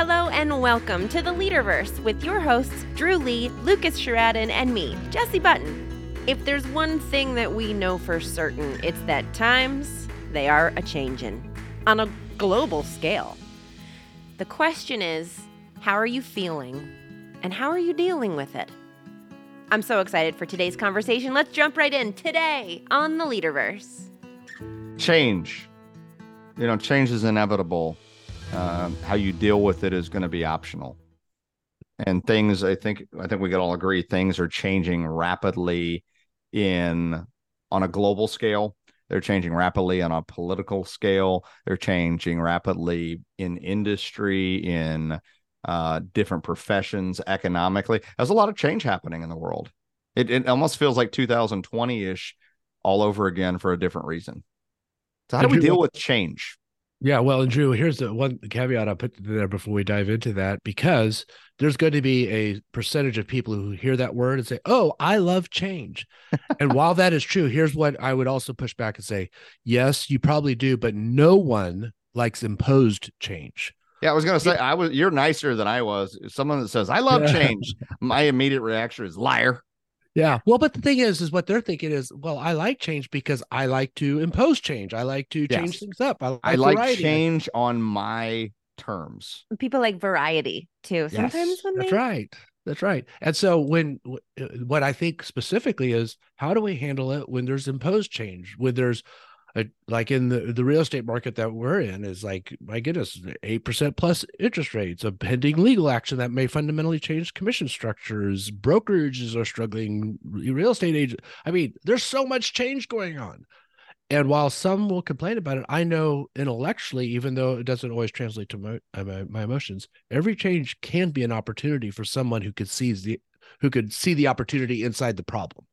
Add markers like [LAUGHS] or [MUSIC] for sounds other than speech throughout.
Hello and welcome to the Leaderverse with your hosts, Dru Lee, Lucas Sherraden, and me, Jessie Button. If there's one thing that we know for certain, it's that times they are a changin' on a global scale. The question is, how are you feeling and how are you dealing with it? I'm so excited for today's conversation. Let's jump right in today on the Leaderverse. Change. You know, change is inevitable. Uh, how you deal with it is going to be optional. And things, I think, I think we can all agree, things are changing rapidly in on a global scale. They're changing rapidly on a political scale. They're changing rapidly in industry, in uh, different professions, economically. There's a lot of change happening in the world. It, it almost feels like 2020 ish all over again for a different reason. So, how do we deal with change? Yeah, well, and Dru, here's the one caveat I'll put there before we dive into that, because there's going to be a percentage of people who hear that word and say, "Oh, I love change." and [LAUGHS] while that is true, here's what I would also push back and say: Yes, you probably do, but no one likes imposed change. Yeah, I was gonna say I was. You're nicer than I was. Someone that says I love change, my immediate reaction is liar. Yeah. Well, but the thing is, is what they're thinking is, well, I like change because I like to impose change. I like to change yes. things up. I like, I like change on my terms. People like variety too. Sometimes yes, when that's they... right. That's right. And so when uh, what I think specifically is how do we handle it when there's imposed change, when there's like in the the real estate market that we're in is like my goodness eight percent plus interest rates a pending legal action that may fundamentally change commission structures. Brokerages are struggling real estate agents i mean there's so much change going on. And while some will complain about it i know intellectually even though it doesn't always translate to my, uh, my, my emotions every change can be an opportunity for someone who could seize the who could see the opportunity inside the problem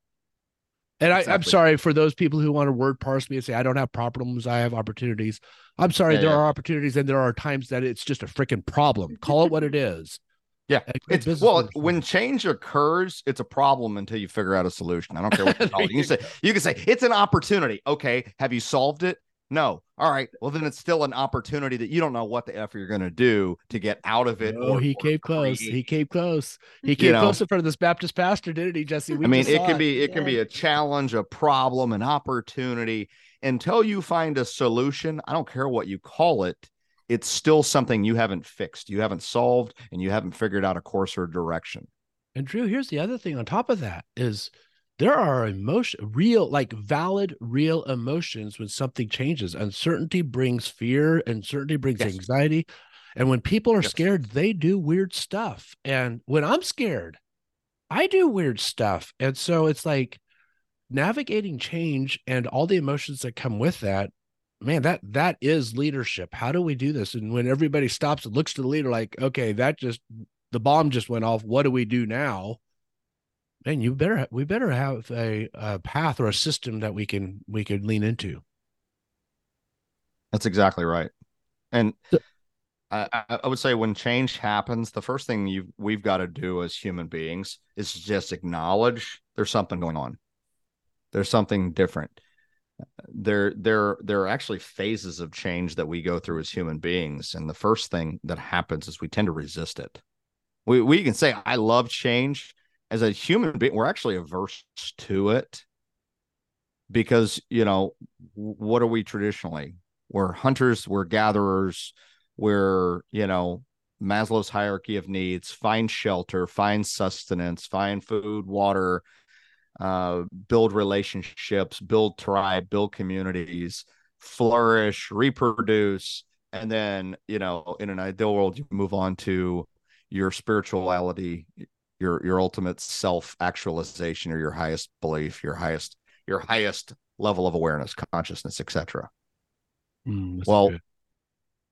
and exactly. I, am sorry for those people who want to word parse me and say I don't have problems, I have opportunities. I'm sorry, yeah, there yeah. are opportunities and there are times that it's just a freaking problem. Call it what it is. [LAUGHS] Yeah, it's well when change occurs, it's a problem until you figure out a solution. I don't care what you [LAUGHS] call it. You can say you can say it's an opportunity. Okay, have you solved it? No. All right. Well, then it's still an opportunity that you don't know what the f you're going to do to get out of it. Oh, or, he came close. He came close. He came you know, close in front of this Baptist pastor, didn't he, Jessie? We I mean, it can be it yeah. can be a challenge, a problem, an opportunity. Until you find a solution, I don't care what you call it. It's still something you haven't fixed, you haven't solved, and you haven't figured out a course or direction. And Dru, here's the other thing on top of that is there are emotion real like valid real emotions when something changes. Uncertainty brings fear uncertainty brings yes. anxiety and when people are yes. scared they do weird stuff. And when i'm scared i do weird stuff. And so it's like navigating change and all the emotions that come with that man that that is leadership. How do we do this? And when everybody stops and looks to the leader like okay that just the bomb just went off. What do we do now man, you better we better have a, a path or a system that we can we could lean into. That's exactly right, and I, I would say when change happens, the first thing you we've got to do as human beings is just acknowledge there's something going on. There's something different. There, there, there are actually phases of change that we go through as human beings, and the first thing that happens is we tend to resist it. We we can say I love change, as a human being, we're actually averse to it because, you know, what are we traditionally? We're hunters, we're gatherers, we're, you know, Maslow's hierarchy of needs, find shelter, find sustenance, find food, water, uh, build relationships, build tribe, build communities, flourish, reproduce. And then, you know, in an ideal world, you move on to your spirituality, your your ultimate self actualization or your highest belief your highest your highest level of awareness consciousness etc mm, well good.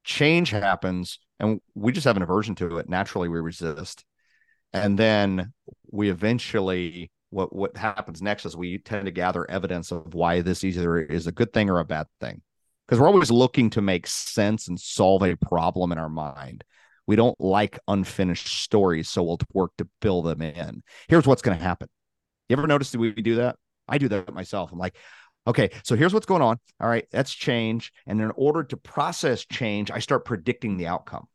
change happens and we just have an aversion to it. Naturally we resist. And then we eventually what what happens next is we tend to gather evidence of why this either is a good thing or a bad thing. Because we're always looking to make sense and solve a problem in our mind we don't like unfinished stories, so we'll work to fill them in. Here's what's going to happen. You ever notice that we do that? I do that myself. I'm like, okay, so here's what's going on. All right, that's change. And in order to process change, I start predicting the outcome.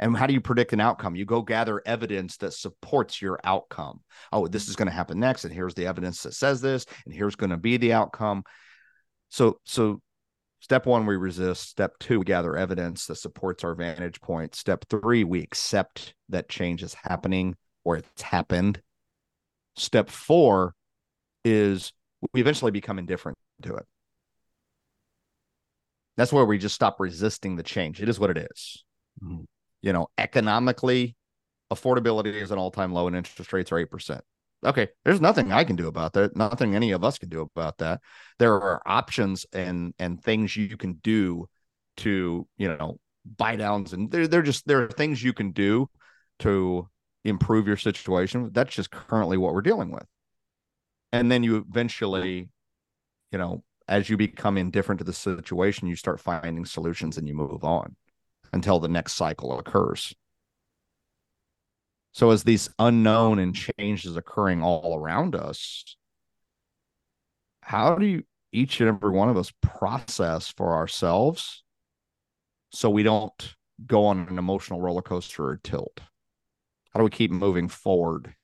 And how do you predict an outcome? You go gather evidence that supports your outcome. Oh, this is going to happen next, and here's the evidence that says this, and here's going to be the outcome. So, so step one, we resist. Step two, we gather evidence that supports our vantage point. Step three, we accept that change is happening or it's happened. Step four is we eventually become indifferent to it. That's where we just stop resisting the change. It is what it is. Mm-hmm you know, economically, affordability is an all time low and interest rates are 8%. Okay, there's nothing I can do about that. Nothing any of us can do about that. There are options and and things you can do to, you know, buy downs and they're, they're just there are things you can do to improve your situation. That's just currently what we're dealing with. And then you eventually, you know, as you become indifferent to the situation, you start finding solutions and you move on until the next cycle occurs. So, as these unknown and changes occurring all around us, how do you, each and every one of us process for ourselves so we don't go on an emotional roller coaster or tilt? How do we keep moving forward?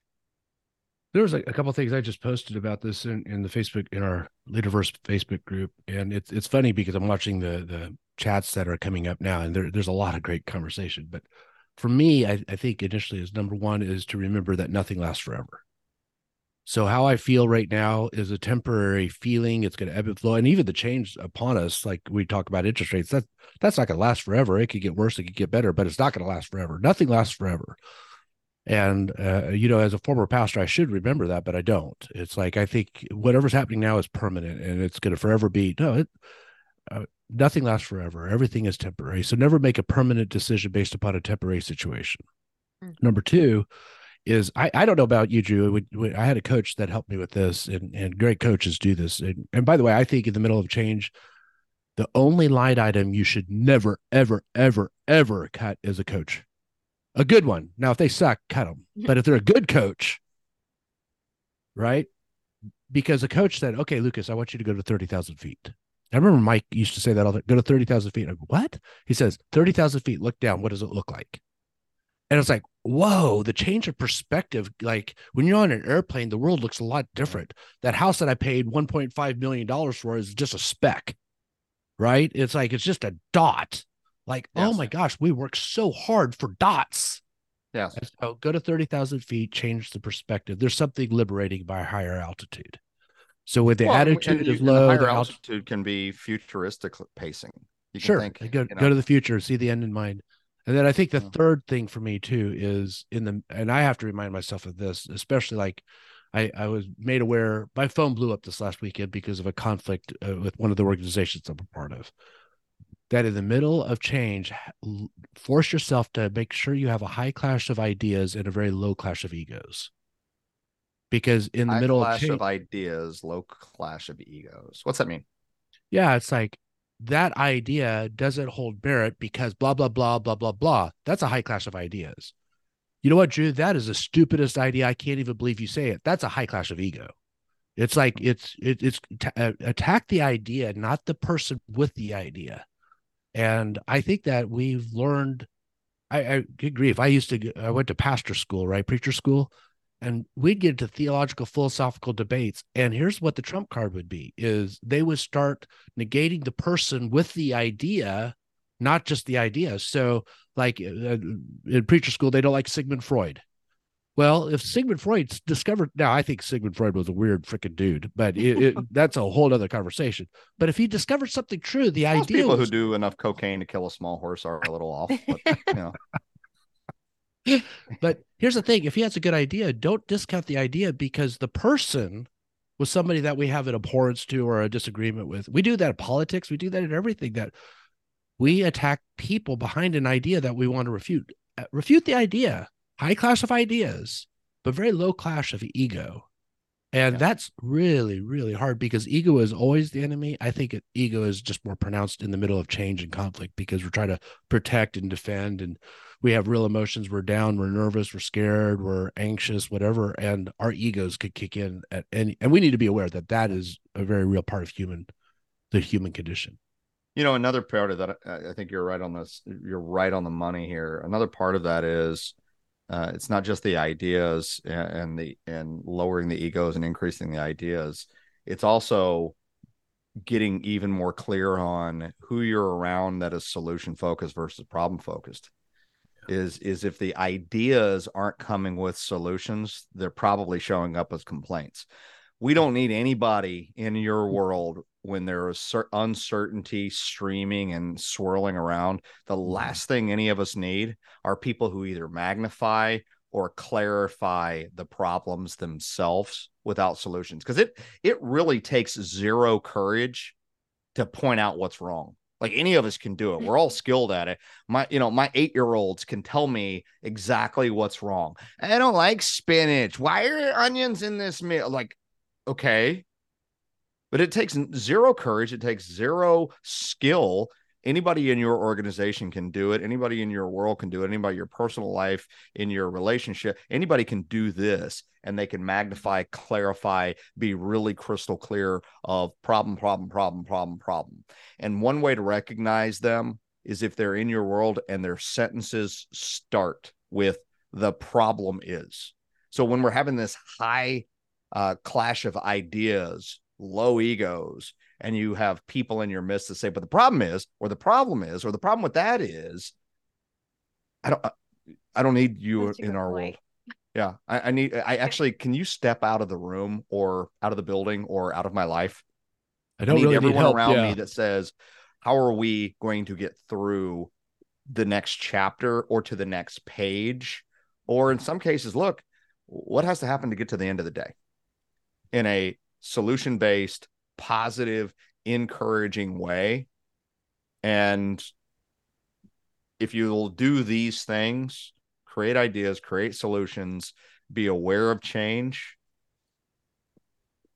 There was a, a couple things I just posted about this in, in the Facebook in our Leaderverse Facebook group, and it's it's funny because I'm watching the the chats that are coming up now, and there, there's a lot of great conversation. But for me, I, I think initially is number one is to remember that nothing lasts forever. So how I feel right now is a temporary feeling. It's going to ebb and flow, and even the change upon us, like we talk about interest rates, that that's not going to last forever. It could get worse, it could get better, but it's not going to last forever. Nothing lasts forever. And uh, you know, as a former pastor, I should remember that, but I don't. It's like I think whatever's happening now is permanent, and it's going to forever be. No, it, uh, nothing lasts forever. Everything is temporary. So never make a permanent decision based upon a temporary situation. Mm-hmm. Number two is I, I don't know about you, Dru. We, we, I had a coach that helped me with this, and, and great coaches do this. And, and by the way, I think in the middle of change, the only line item you should never, ever, ever, ever cut is a coach. A good one. Now, if they suck, cut them. But if they're a good coach, right? Because a coach said, okay, Lucas, I want you to go to 30,000 feet. I remember Mike used to say that all the go to 30,000 feet. I go, what? He says, 30,000 feet, look down. What does it look like? And it's like, whoa, the change of perspective. Like when you're on an airplane, the world looks a lot different. That house that I paid $1.5 million for is just a speck, right? It's like, it's just a dot. Like, oh yes. oh my gosh, we work so hard for dots. Yes. so go to 30,000 feet, change the perspective. There's something liberating by higher altitude. So with the well, attitude of low, higher altitude can be futuristic pacing. You sure, think, go, you know, go to the future, see the end in mind. And then I think the yeah. third thing for me too is in the, and I have to remind myself of this, especially like I, I was made aware, my phone blew up this last weekend because of a conflict uh, with one of the organizations I'm a part of. That in the middle of change, force yourself to make sure you have a high clash of ideas and a very low clash of egos because in the High middle clash of, of ideas, low clash of egos. What's that mean? Yeah, it's like that idea doesn't hold merit because blah blah blah blah blah blah. That's a high clash of ideas. You know what, Dru? That is the stupidest idea. I can't even believe you say it. That's a high clash of ego. It's like it's it, it's t- uh, attack the idea, not the person with the idea. And I think that we've learned. I, I agree. If I used to, I went to pastor school, right, preacher school and we'd get into theological philosophical debates and here's what the trump card would be is they would start negating the person with the idea not just the idea. So like uh, in preacher school they don't like sigmund freud. Well if sigmund freud discovered now i think sigmund freud was a weird freaking dude but [LAUGHS] it, it, that's a whole other conversation. But if he discovered something true the Most idea people was, who do enough cocaine to kill a small horse are a little off but, you know [LAUGHS] [LAUGHS] but here's the thing if he has a good idea, don't discount the idea because the person was somebody that we have an abhorrence to or a disagreement with. We do that in politics, we do that in everything that we attack people behind an idea that we want to refute. Uh, refute the idea, high clash of ideas, but very low clash of ego. And yeah. that's really, really hard because ego is always the enemy. I think it, ego is just more pronounced in the middle of change and conflict because we're trying to protect and defend and we have real emotions. We're down, we're nervous, we're scared, we're anxious, whatever, and our egos could kick in at any. And we need to be aware that that is a very real part of human, the human condition. You know, another part of that, I think you're right on this. You're right on the money here. Another part of that is uh, it's not just the ideas and, and the and lowering the egos and increasing the ideas. It's also getting even more clear on who you're around that is solution focused versus problem focused is is if the ideas aren't coming with solutions they're probably showing up as complaints. We don't need anybody in your world when there is uncertainty streaming and swirling around. The mm-hmm. last thing any of us need are people who either magnify or clarify the problems themselves without solutions because it it really takes zero courage to point out what's wrong like any of us can do it. Hmm. We're all skilled at it. My you know my 8 year olds can tell me exactly what's wrong. I don't like spinach. Why are onions in this meal? Like okay. But it takes zero courage. It takes zero skill anybody in your organization can do it. Anybody in your world can do it. Anybody in your personal life in your relationship anybody can do this and they can magnify clarify be really crystal clear of problem problem problem problem problem. And one way to recognize them is if they're in your world and their sentences start with the problem is. So when we're having this high uh, clash of ideas low egos and you have people in your midst that say, but the problem is, or the problem is, or the problem with that is, I don't, uh, I don't need you in our point. world. Yeah, I, I, need. I actually, can you step out of the room or out of the building or out of my life? I don't I need really everyone need around yeah. me that says, "How are we going to get through the next chapter or to the next page?" Or in some cases, look, what has to happen to get to the end of the day in a solution based positive, encouraging way. And if you'll do these things, create ideas, create solutions, be aware of change,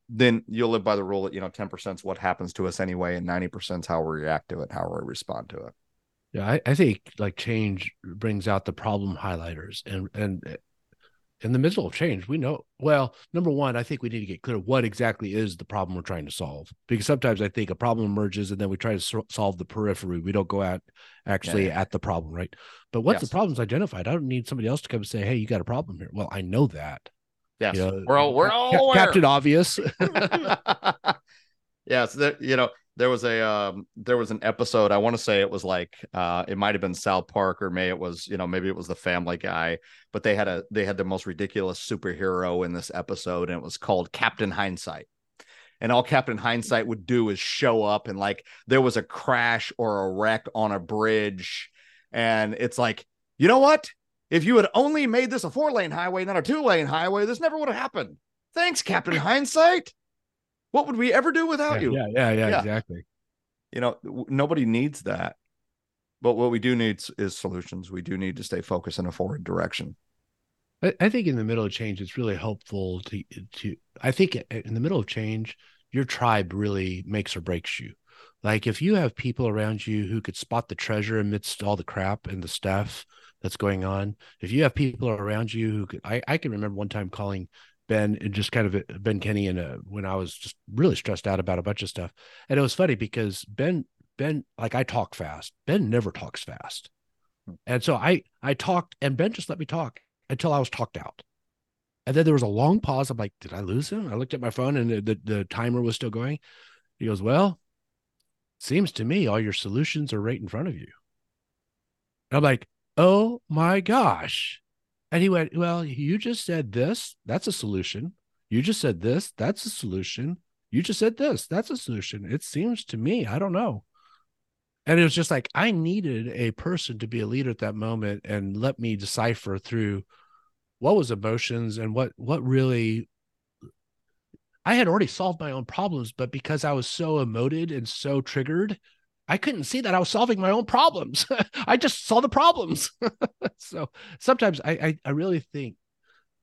then you'll live by the rule that, you know, 10% is what happens to us anyway, and 90% is how we react to it, how we respond to it. Yeah, I, I think like change brings out the problem highlighters and and in the middle of change, we know well, number one, I think we need to get clear what exactly is the problem we're trying to solve. Because sometimes I think a problem emerges and then we try to so- solve the periphery. We don't go out actually yeah. at the problem, right? But once yes. the problem's identified, I don't need somebody else to come and say, Hey, you got a problem here. Well, I know that. Yes. You know, we're all we're all Captain Obvious. [LAUGHS] [LAUGHS] yes, that you know, there was a um there was an episode i want to say it was like uh it might have been south park or maybe it was you know maybe it was the family guy but they had a they had the most ridiculous superhero in this episode and it was called captain hindsight. And all captain hindsight would do is show up and like there was a crash or a wreck on a bridge and it's like you know what? If you had only made this a four lane highway not a two lane highway this never would have happened. Thanks captain [LAUGHS] hindsight what would we ever do without yeah, you? Yeah, yeah, yeah, yeah, exactly. You know, nobody needs that. But what we do need is solutions. We do need to stay focused in a forward direction. I, I think in the middle of change, it's really helpful to to. I think in the middle of change, your tribe really makes or breaks you. Like if you have people around you who could spot the treasure amidst all the crap and the stuff that's going on, if you have people around you who could, I, I can remember one time calling Ben and just kind of uh, Ben Kenny and uh, when I was just really stressed out about a bunch of stuff. And it was funny because Ben Ben like I talk fast. Ben never talks fast. Hmm. And so I I talked and Ben just let me talk until I was talked out. And then there was a long pause. I'm like, did I lose him? I looked at my phone and the, the, the timer was still going. He goes, Well, seems to me all your solutions are right in front of you. And I'm like, oh my gosh. And he went, Well, you just said this. That's a solution. You just said this. That's a solution. You just said this. That's a solution. It seems to me. I don't know. And it was just like, I needed a person to be a leader at that moment and let me decipher through what was emotions and what, what really I had already solved my own problems, but because I was so emoted and so triggered, I couldn't see that I was solving my own problems. [LAUGHS] I just saw the problems. [LAUGHS] so sometimes I, I, I really think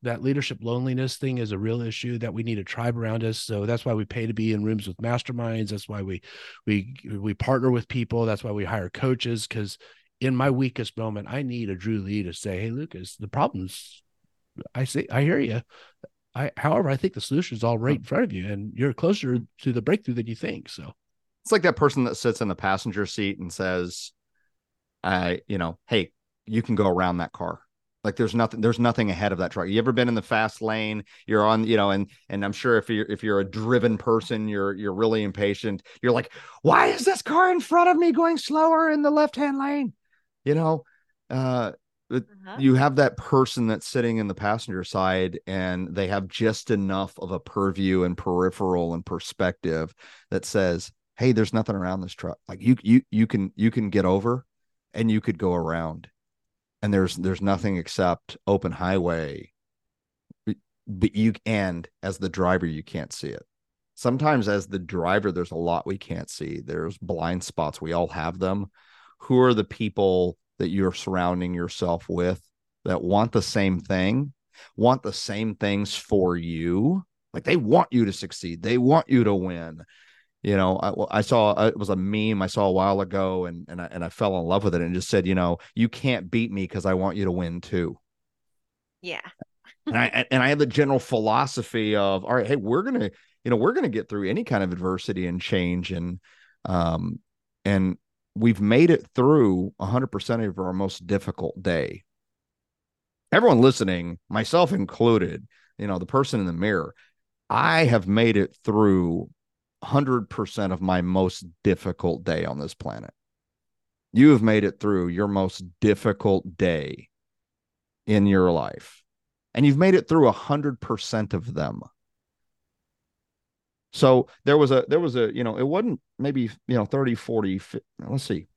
that leadership loneliness thing is a real issue that we need a tribe around us. So that's why we pay to be in rooms with masterminds. That's why we we we partner with people. That's why we hire coaches. Because in my weakest moment, I need a Dru Lee to say, "Hey, Lucas, the problems. I see. I hear you. I, however, I think the solution is all right in front of you, and you're closer to the breakthrough than you think." So It's like that person that sits in the passenger seat and says, I, you know, hey, you can go around that car. Like there's nothing, there's nothing ahead of that truck. You ever been in the fast lane? You're on, you know, and and I'm sure if you're if you're a driven person, you're you're really impatient. You're like, why is this car in front of me going slower in the left hand lane? You know, uh, uh-huh. you have that person that's sitting in the passenger side and they have just enough of a purview and peripheral and perspective that says hey there's nothing around this truck. Like you you you can you can get over and you could go around. And there's there's nothing except open highway. But you and as the driver you can't see it. Sometimes as the driver there's a lot we can't see. There's blind spots. We all have them. Who are the people that you're surrounding yourself with that want the same thing, want the same things for you. Like they want you to succeed, they want you to win. You know, I, I saw uh, it was a meme I saw a while ago, and and I, and I fell in love with it, and just said, you know, you can't beat me because I want you to win too. Yeah. and I and I had the general philosophy of, all right, hey, we're gonna, you know, we're gonna get through any kind of adversity and change, and um, and we've made it through 100% of our most difficult day. Everyone listening, myself included, you know, the person in the mirror, I have made it through 100% of my most difficult day on this planet. You have made it through your most difficult day in your life, and you've made it through 100% of them. So there was a there was a you know it wasn't maybe you know 30 40 50, let's see.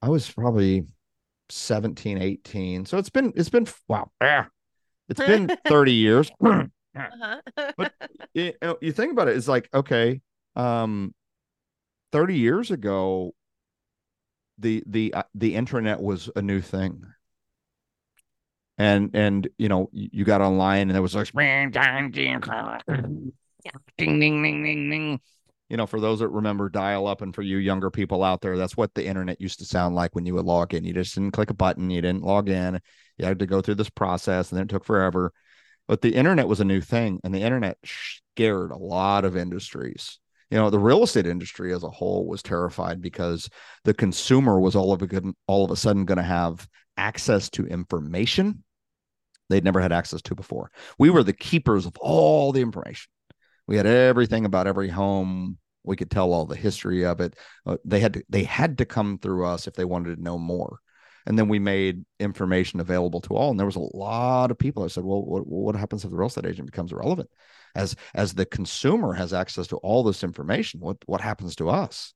I was probably 17 18. So it's been it's been wow. Ah, it's been [LAUGHS] 30 years. [CLEARS THROAT] uh-huh. [LAUGHS] but you, know, you think about it it's like okay um 30 years ago the the uh, the internet was a new thing. And and you know you got online and there was like [LAUGHS] ding ding ding ding ding. you know for those that remember dial up and for you younger people out there that's what the internet used to sound like when you would log in. You just didn't click a button you didn't log in. You had to go through this process and then it took forever but the internet was a new thing and the internet scared a lot of industries you know the real estate industry as a whole was terrified because the consumer was all of a good all of a sudden going to have access to information they'd never had access to before. We were the keepers of all the information. We had everything about every home. We could tell all the history of it. Uh, they had to they had to come through us if they wanted to know more. And then we made information available to all. And there was a lot of people that said, "Well, what, what happens if the real estate agent becomes irrelevant?" As as the consumer has access to all this information, what what happens to us?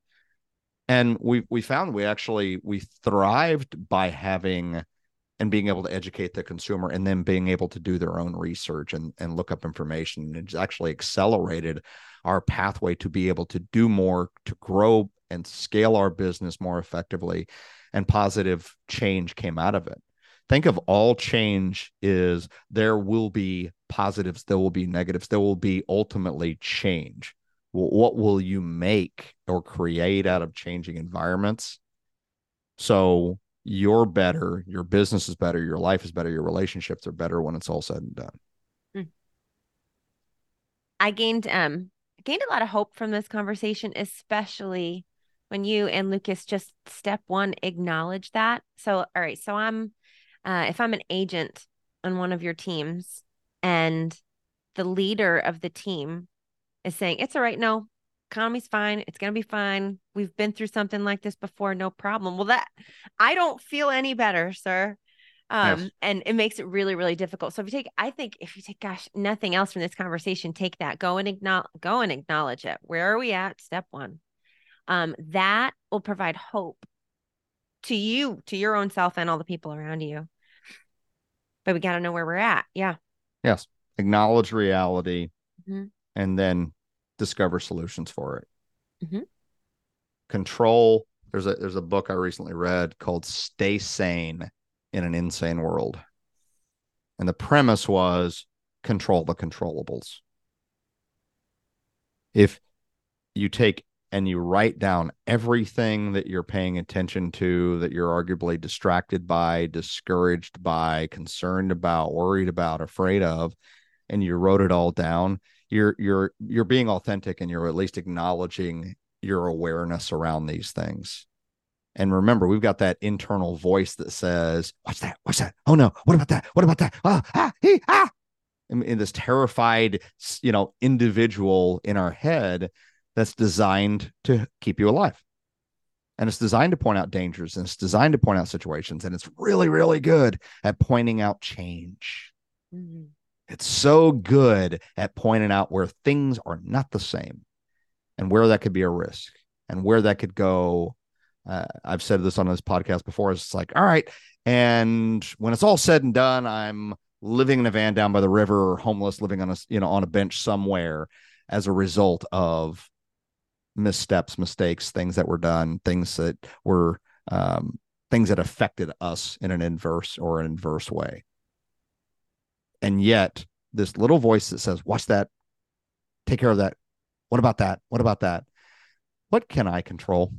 And we we found we actually we thrived by having and being able to educate the consumer and then being able to do their own research and, and look up information. It's actually accelerated our pathway to be able to do more, to grow and scale our business more effectively. And positive change came out of it. Think of all change is there will be positives, there will be negatives, there will be ultimately change. What will you make or create out of changing environments? So you're better, your business is better, your life is better, your relationships are better when it's all said and done. Hmm. I gained um gained a lot of hope from this conversation, especially when you and Lucas just step one acknowledge that. So all right, so I'm uh if I'm an agent on one of your teams and the leader of the team is saying, It's all right, no, economy's fine. It's going to be fine. We've been through something like this before. No problem. Well, that I don't feel any better, sir. Um, yes. and it makes it really, really difficult. So if you take, I think if you take, gosh, nothing else from this conversation, take that, go and acknowledge, go and acknowledge it. Where are we at? Step one. Um, that will provide hope to you, to your own self and all the people around you. But we got to know where we're at. Yeah. Yes. Acknowledge reality mm-hmm. and then discover solutions for it. Mm-hmm. Control. There's a there's a book I recently read called "Stay Sane in an Insane World," and the premise was control the controllables. If you take and you write down everything that you're paying attention to, that you're arguably distracted by, discouraged by, concerned about, worried about, afraid of, and you wrote it all down, you're you're you're being authentic and you're at least acknowledging your awareness around these things. And remember, we've got that internal voice that says, What's that? What's that? Oh no, what about that? What about that? Ah, ah, he, ah. In, in this terrified, you know, individual in our head that's designed to keep you alive. And it's designed to point out dangers and it's designed to point out situations. And it's really, really good at pointing out change. Mm-hmm. It's so good at pointing out where things are not the same and where that could be a risk and where that could go. Uh, I've said this on this podcast before. It's like, all right. And when it's all said and done, I'm living in a van down by the river or homeless living on a, you know, on a bench somewhere as a result of missteps, mistakes, things that were done, things that were, um, things that affected us in an inverse or an inverse way. And yet, this little voice that says, Watch that, take care of that. What about that? What about that? What can I control?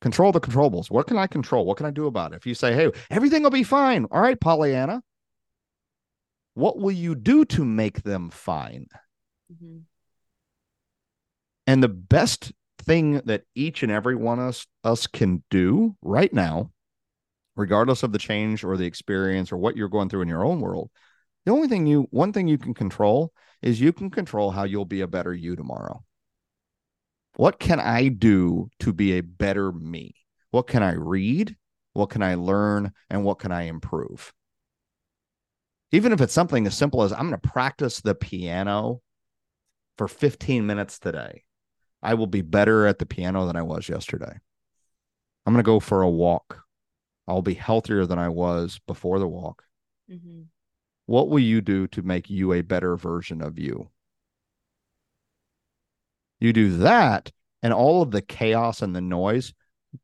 Control the controllables. What can I control? What can I do about it? If you say, Hey, everything will be fine. All right, Pollyanna. What will you do to make them fine? Mm-hmm. And the best thing that each and every one of us, us can do right now regardless of the change or the experience or what you're going through in your own world the only thing you one thing you can control is you can control how you'll be a better you tomorrow. What can i do to be a better me? What can i read? What can i learn? And what can i improve? Even if it's something as simple as i'm going to practice the piano for 15 minutes today i will be better at the piano than i was yesterday i'm going to go for a walk I'll be healthier than I was before the walk. Mm-hmm. What will you do to make you a better version of you? You do that, and all of the chaos and the noise,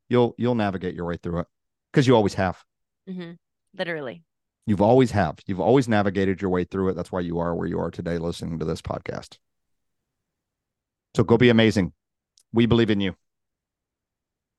you'll you'll navigate your way through it because you always have. Mm-hmm. Literally, you've always have. You've always navigated your way through it. That's why you are where you are today, listening to this podcast. So go be amazing. We believe in you.